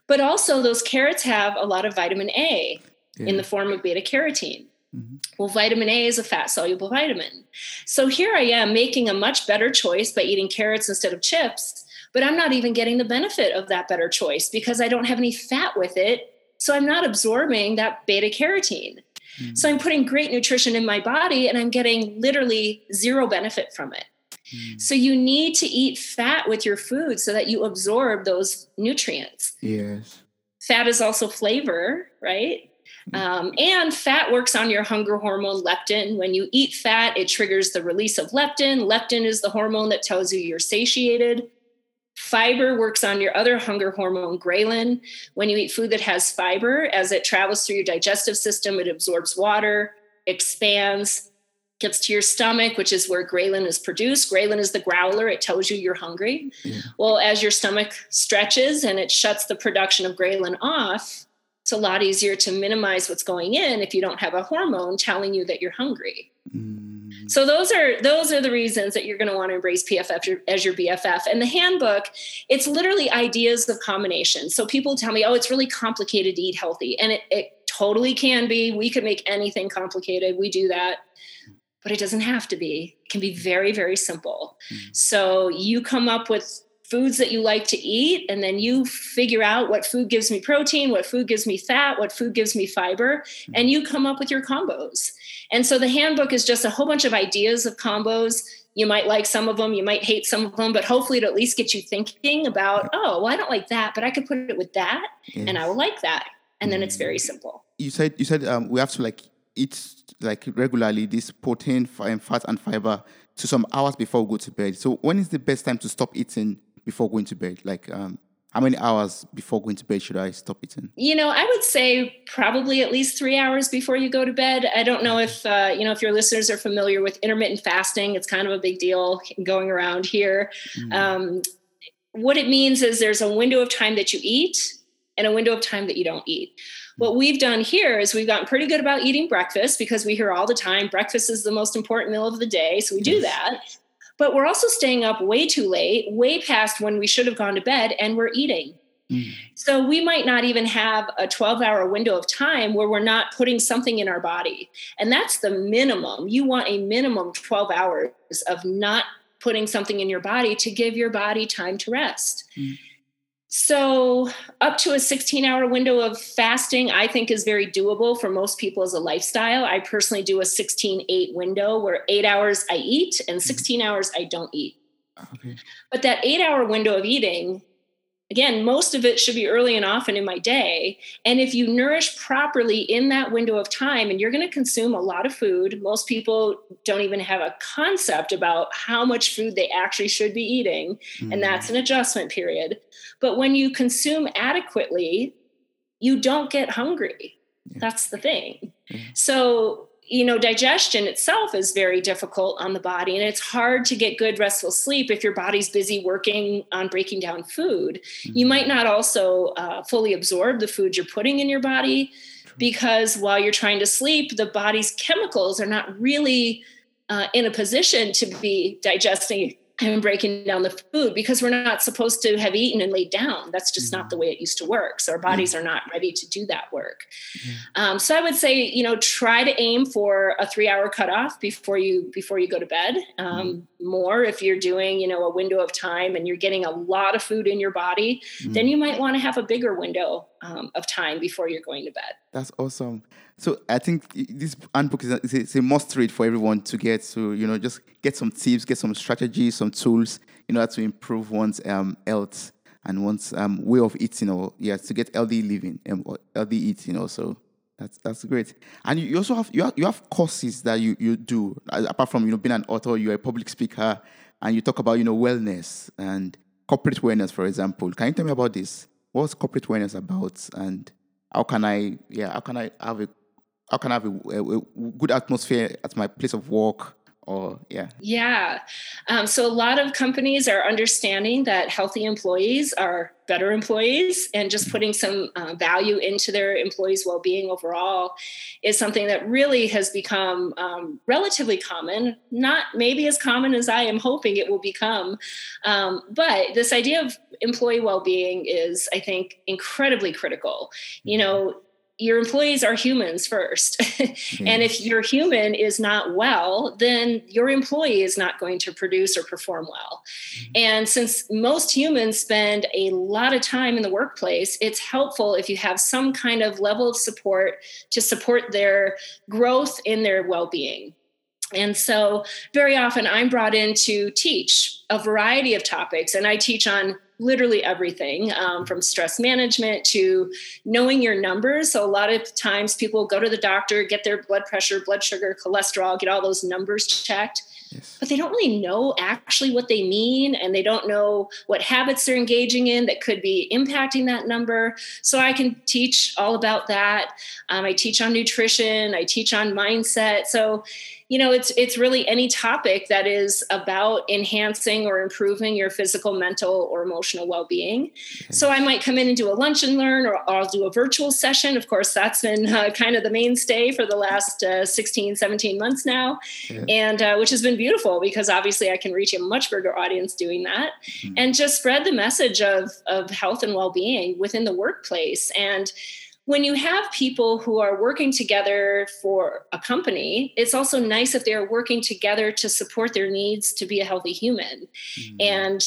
But also, those carrots have a lot of vitamin A yeah. in the form of beta carotene. Mm-hmm. Well, vitamin A is a fat soluble vitamin. So here I am making a much better choice by eating carrots instead of chips, but I'm not even getting the benefit of that better choice because I don't have any fat with it. So I'm not absorbing that beta carotene. So I'm putting great nutrition in my body and I'm getting literally zero benefit from it. Mm. So you need to eat fat with your food so that you absorb those nutrients. Yes. Fat is also flavor, right? Mm. Um, and fat works on your hunger hormone leptin. When you eat fat, it triggers the release of leptin. Leptin is the hormone that tells you you're satiated. Fiber works on your other hunger hormone, ghrelin. When you eat food that has fiber, as it travels through your digestive system, it absorbs water, expands, gets to your stomach, which is where ghrelin is produced. Ghrelin is the growler, it tells you you're hungry. Yeah. Well, as your stomach stretches and it shuts the production of ghrelin off, it's a lot easier to minimize what's going in if you don't have a hormone telling you that you're hungry. Mm. So those are those are the reasons that you're going to want to embrace PFF as your BFF. And the handbook, it's literally ideas of combination. So people tell me, "Oh, it's really complicated to eat healthy," and it, it totally can be. We could make anything complicated. We do that, but it doesn't have to be. It can be very very simple. Mm-hmm. So you come up with foods that you like to eat and then you figure out what food gives me protein what food gives me fat what food gives me fiber and you come up with your combos and so the handbook is just a whole bunch of ideas of combos you might like some of them you might hate some of them but hopefully it'll at least get you thinking about oh well i don't like that but i could put it with that yes. and i will like that and then it's mm. very simple you said you said um, we have to like eat like regularly this protein fat and fiber to some hours before we go to bed so when is the best time to stop eating before going to bed? Like, um, how many hours before going to bed should I stop eating? You know, I would say probably at least three hours before you go to bed. I don't know if uh, you know if your listeners are familiar with intermittent fasting. It's kind of a big deal going around here. Mm. Um, what it means is there's a window of time that you eat and a window of time that you don't eat. What we've done here is we've gotten pretty good about eating breakfast because we hear all the time breakfast is the most important meal of the day. So we do that. But we're also staying up way too late, way past when we should have gone to bed, and we're eating. Mm. So we might not even have a 12 hour window of time where we're not putting something in our body. And that's the minimum. You want a minimum 12 hours of not putting something in your body to give your body time to rest. Mm. So, up to a 16 hour window of fasting, I think is very doable for most people as a lifestyle. I personally do a 16 8 window where eight hours I eat and mm-hmm. 16 hours I don't eat. Okay. But that eight hour window of eating again, most of it should be early and often in my day. And if you nourish properly in that window of time, and you're going to consume a lot of food, most people don't even have a concept about how much food they actually should be eating. Mm. And that's an adjustment period. But when you consume adequately, you don't get hungry. Yeah. That's the thing. So you know, digestion itself is very difficult on the body, and it's hard to get good restful sleep if your body's busy working on breaking down food. Mm-hmm. You might not also uh, fully absorb the food you're putting in your body because while you're trying to sleep, the body's chemicals are not really uh, in a position to be digesting and breaking down the food because we're not supposed to have eaten and laid down. That's just mm-hmm. not the way it used to work. So our bodies mm-hmm. are not ready to do that work. Mm-hmm. Um, so I would say, you know, try to aim for a three-hour cutoff before you before you go to bed. Um, mm-hmm. more if you're doing, you know, a window of time and you're getting a lot of food in your body, then mm-hmm. you might want to have a bigger window um, of time before you're going to bed. That's awesome. So I think this handbook is a, a must read for everyone to get. So you know, just get some tips, get some strategies, some tools in order to improve one's um, health and one's um, way of eating, or yeah, to get healthy living and um, healthy eating also. That's that's great. And you also have you have, you have courses that you you do apart from you know being an author, you're a public speaker, and you talk about you know wellness and corporate wellness, for example. Can you tell me about this? What's corporate wellness about, and how can I yeah how can I have a how can I have a, a, good atmosphere at my place of work? Or yeah. Yeah. Um, so a lot of companies are understanding that healthy employees are better employees and just putting some uh, value into their employees well-being overall is something that really has become um, relatively common. Not maybe as common as i am hoping it will become um, but this idea of employee well-being is i think incredibly critical. You mm-hmm. know your employees are humans first. mm-hmm. And if your human is not well, then your employee is not going to produce or perform well. Mm-hmm. And since most humans spend a lot of time in the workplace, it's helpful if you have some kind of level of support to support their growth in their well being. And so, very often, I'm brought in to teach a variety of topics, and I teach on literally everything um, from stress management to knowing your numbers. So, a lot of times people go to the doctor, get their blood pressure, blood sugar, cholesterol, get all those numbers checked. Yes. But they don't really know actually what they mean, and they don't know what habits they're engaging in that could be impacting that number. So I can teach all about that. Um, I teach on nutrition, I teach on mindset. So you know it's it's really any topic that is about enhancing or improving your physical mental or emotional well-being so i might come in and do a lunch and learn or i'll do a virtual session of course that's been uh, kind of the mainstay for the last uh, 16 17 months now and uh, which has been beautiful because obviously i can reach a much bigger audience doing that mm-hmm. and just spread the message of of health and well-being within the workplace and when you have people who are working together for a company, it's also nice if they're working together to support their needs to be a healthy human. Mm-hmm. And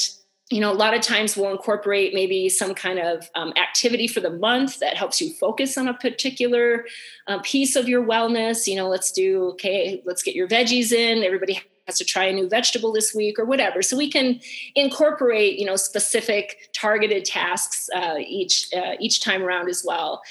you know, a lot of times we'll incorporate maybe some kind of um, activity for the month that helps you focus on a particular uh, piece of your wellness. You know, let's do, okay, let's get your veggies in. Everybody has to try a new vegetable this week or whatever. So we can incorporate, you know, specific targeted tasks uh, each uh, each time around as well.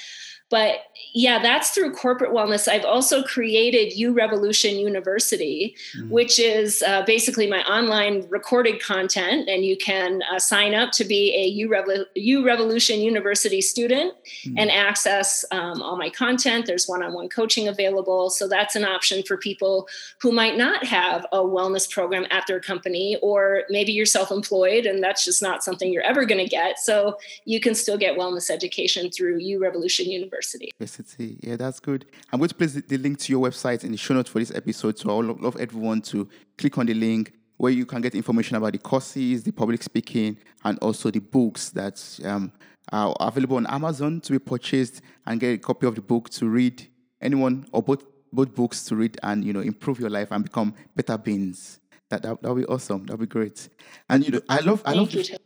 But yeah, that's through corporate wellness. I've also created U Revolution University, mm-hmm. which is uh, basically my online recorded content, and you can uh, sign up to be a U, Revol- U Revolution University student mm-hmm. and access um, all my content. There's one-on-one coaching available, so that's an option for people who might not have a wellness program at their company, or maybe you're self-employed and that's just not something you're ever going to get. So you can still get wellness education through U Revolution University. University. Yeah, that's good. I'm going to place the link to your website in the show notes for this episode. So I would love everyone to click on the link where you can get information about the courses, the public speaking, and also the books that um, are available on Amazon to be purchased and get a copy of the book to read. Anyone or both both books to read and you know improve your life and become better beings. That that will be awesome. That'll be great. And you know, I love I love. The,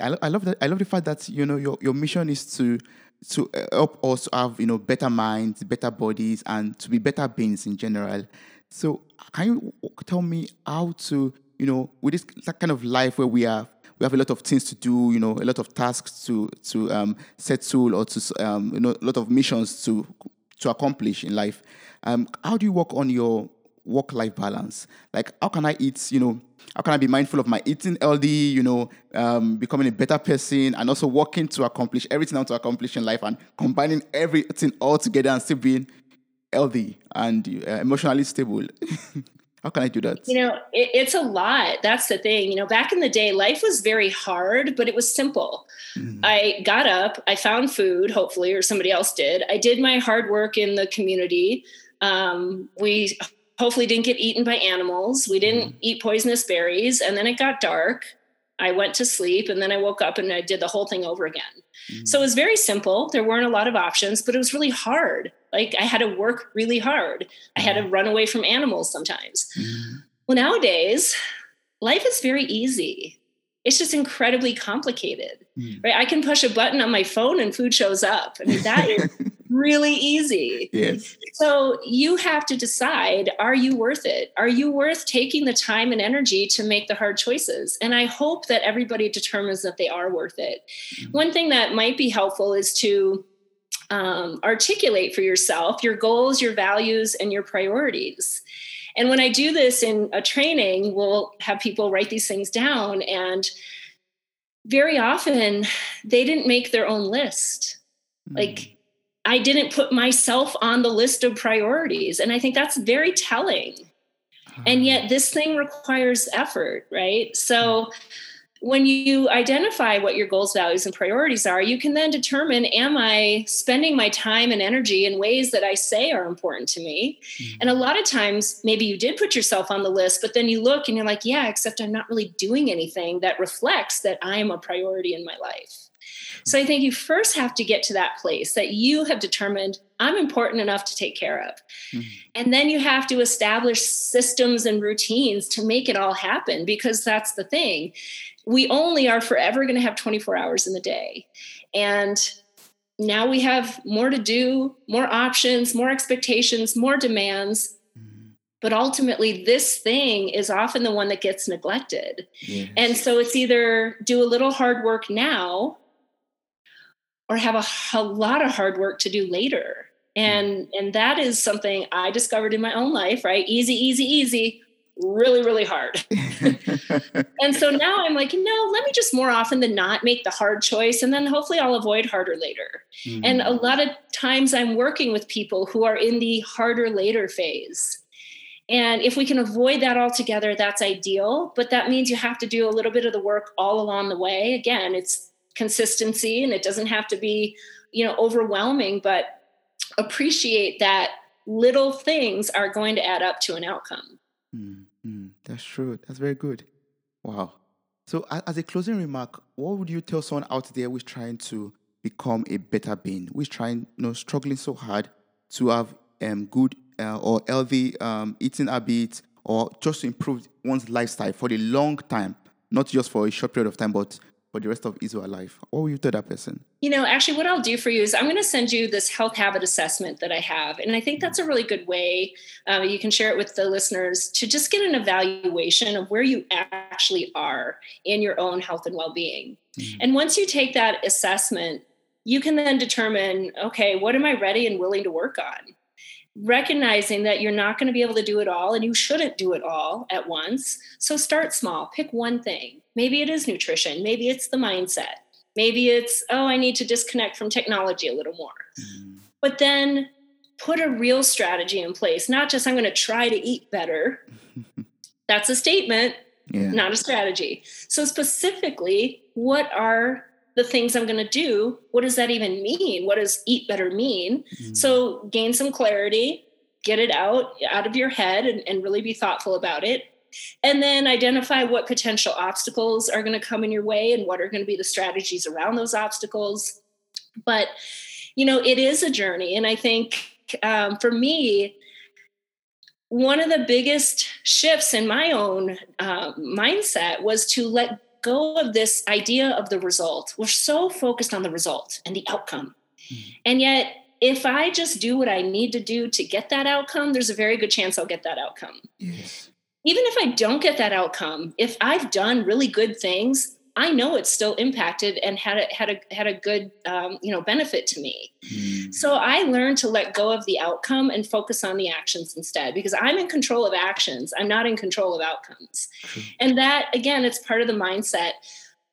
I, I love that. I love the fact that you know your, your mission is to to uh, help us have you know better minds, better bodies, and to be better beings in general. So, can you tell me how to you know with this kind of life where we are we have a lot of things to do, you know, a lot of tasks to to um, settle or to um, you know a lot of missions to to accomplish in life. Um, how do you work on your work life balance? Like, how can I eat, you know? how can I be mindful of my eating healthy, you know, um, becoming a better person, and also working to accomplish everything I want to accomplish in life and combining everything all together and still being healthy and uh, emotionally stable. how can I do that? You know, it, it's a lot. That's the thing. You know, back in the day, life was very hard, but it was simple. Mm-hmm. I got up, I found food, hopefully, or somebody else did. I did my hard work in the community. Um, we hopefully didn't get eaten by animals. We didn't mm. eat poisonous berries. And then it got dark. I went to sleep and then I woke up and I did the whole thing over again. Mm. So it was very simple. There weren't a lot of options, but it was really hard. Like I had to work really hard. I had to mm. run away from animals sometimes. Mm. Well, nowadays, life is very easy. It's just incredibly complicated, mm. right? I can push a button on my phone and food shows up. I mean, that is really easy. Yes. So you have to decide are you worth it? Are you worth taking the time and energy to make the hard choices? And I hope that everybody determines that they are worth it. Mm-hmm. One thing that might be helpful is to um, articulate for yourself your goals, your values, and your priorities. And when I do this in a training, we'll have people write these things down. And very often they didn't make their own list. Mm. Like I didn't put myself on the list of priorities. And I think that's very telling. And yet, this thing requires effort, right? So, when you identify what your goals, values, and priorities are, you can then determine Am I spending my time and energy in ways that I say are important to me? Mm-hmm. And a lot of times, maybe you did put yourself on the list, but then you look and you're like, Yeah, except I'm not really doing anything that reflects that I am a priority in my life. So I think you first have to get to that place that you have determined I'm important enough to take care of. Mm-hmm. And then you have to establish systems and routines to make it all happen because that's the thing. We only are forever going to have 24 hours in the day. And now we have more to do, more options, more expectations, more demands. Mm-hmm. But ultimately, this thing is often the one that gets neglected. Yes. And so it's either do a little hard work now or have a, a lot of hard work to do later. And and that is something i discovered in my own life right? Easy easy easy really really hard. And so now i'm like no let me just more often than not make the hard choice and then hopefully i'll avoid harder later. Mm-hmm. and a lot of times i'm working with people who are in the harder later phase. And if we can avoid that altogether that's ideal but that means you have to do a little bit of the work all along the way. Again it's consistency and it doesn't have to be you know overwhelming but appreciate that little things are going to add up to an outcome. Mm-hmm. that's true. That's very good. Wow. So as a closing remark what would you tell someone out there who's trying to become a better being who's trying you know struggling so hard to have um, good uh, or healthy um, eating habits or just to improve one's lifestyle for a long time not just for a short period of time but for the rest of Israel life? What will you tell that person? You know, actually, what I'll do for you is I'm going to send you this health habit assessment that I have. And I think that's a really good way. Uh, you can share it with the listeners to just get an evaluation of where you actually are in your own health and well being. Mm-hmm. And once you take that assessment, you can then determine okay, what am I ready and willing to work on? Recognizing that you're not going to be able to do it all and you shouldn't do it all at once. So start small, pick one thing. Maybe it is nutrition, maybe it's the mindset, maybe it's, oh, I need to disconnect from technology a little more. Mm. But then put a real strategy in place, not just I'm going to try to eat better. That's a statement, yeah. not a strategy. So, specifically, what are the things I'm going to do, what does that even mean? What does eat better mean? Mm. So gain some clarity, get it out out of your head and, and really be thoughtful about it. And then identify what potential obstacles are going to come in your way and what are going to be the strategies around those obstacles. But, you know, it is a journey. And I think um, for me, one of the biggest shifts in my own uh, mindset was to let go of this idea of the result. We're so focused on the result and the outcome. Mm-hmm. And yet, if I just do what I need to do to get that outcome, there's a very good chance I'll get that outcome. Yes. Even if I don't get that outcome, if I've done really good things, I know it's still impacted and had a had a had a good um, you know benefit to me. Mm. So I learned to let go of the outcome and focus on the actions instead because I'm in control of actions. I'm not in control of outcomes. And that again, it's part of the mindset.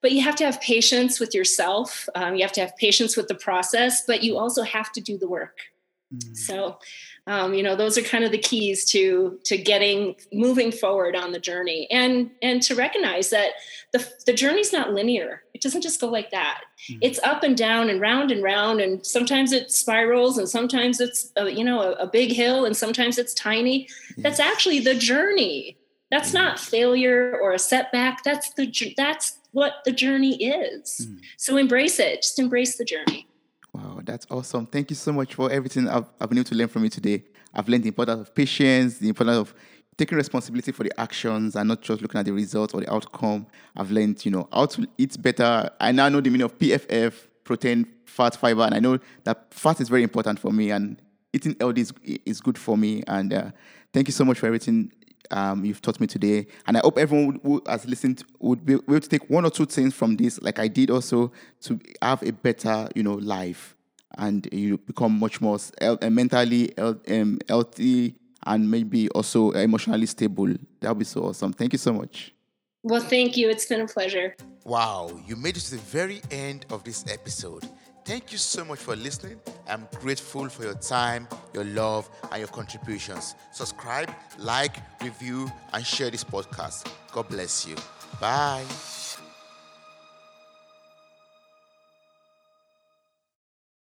But you have to have patience with yourself. Um, you have to have patience with the process, but you also have to do the work. Mm. So, um, you know, those are kind of the keys to to getting moving forward on the journey, and and to recognize that the the journey's not linear. It doesn't just go like that. Mm. It's up and down and round and round, and sometimes it spirals, and sometimes it's a, you know a, a big hill, and sometimes it's tiny. Yes. That's actually the journey. That's mm. not failure or a setback. That's the that's what the journey is. Mm. So embrace it. Just embrace the journey. Wow, that's awesome. Thank you so much for everything I've, I've been able to learn from you today. I've learned the importance of patience, the importance of taking responsibility for the actions and not just looking at the results or the outcome. I've learned, you know, how to eat better. I now know the meaning of PFF, protein, fat, fiber, and I know that fat is very important for me and eating healthy is, is good for me. And uh, thank you so much for everything um, you've taught me today. And I hope everyone who has listened would be able to take one or two things from this, like I did also, to have a better, you know, life and you become much more uh, mentally um, healthy and maybe also emotionally stable. That would be so awesome. Thank you so much. Well, thank you. It's been a pleasure. Wow, you made it to the very end of this episode. Thank you so much for listening. I'm grateful for your time, your love, and your contributions. Subscribe, like, review, and share this podcast. God bless you. Bye.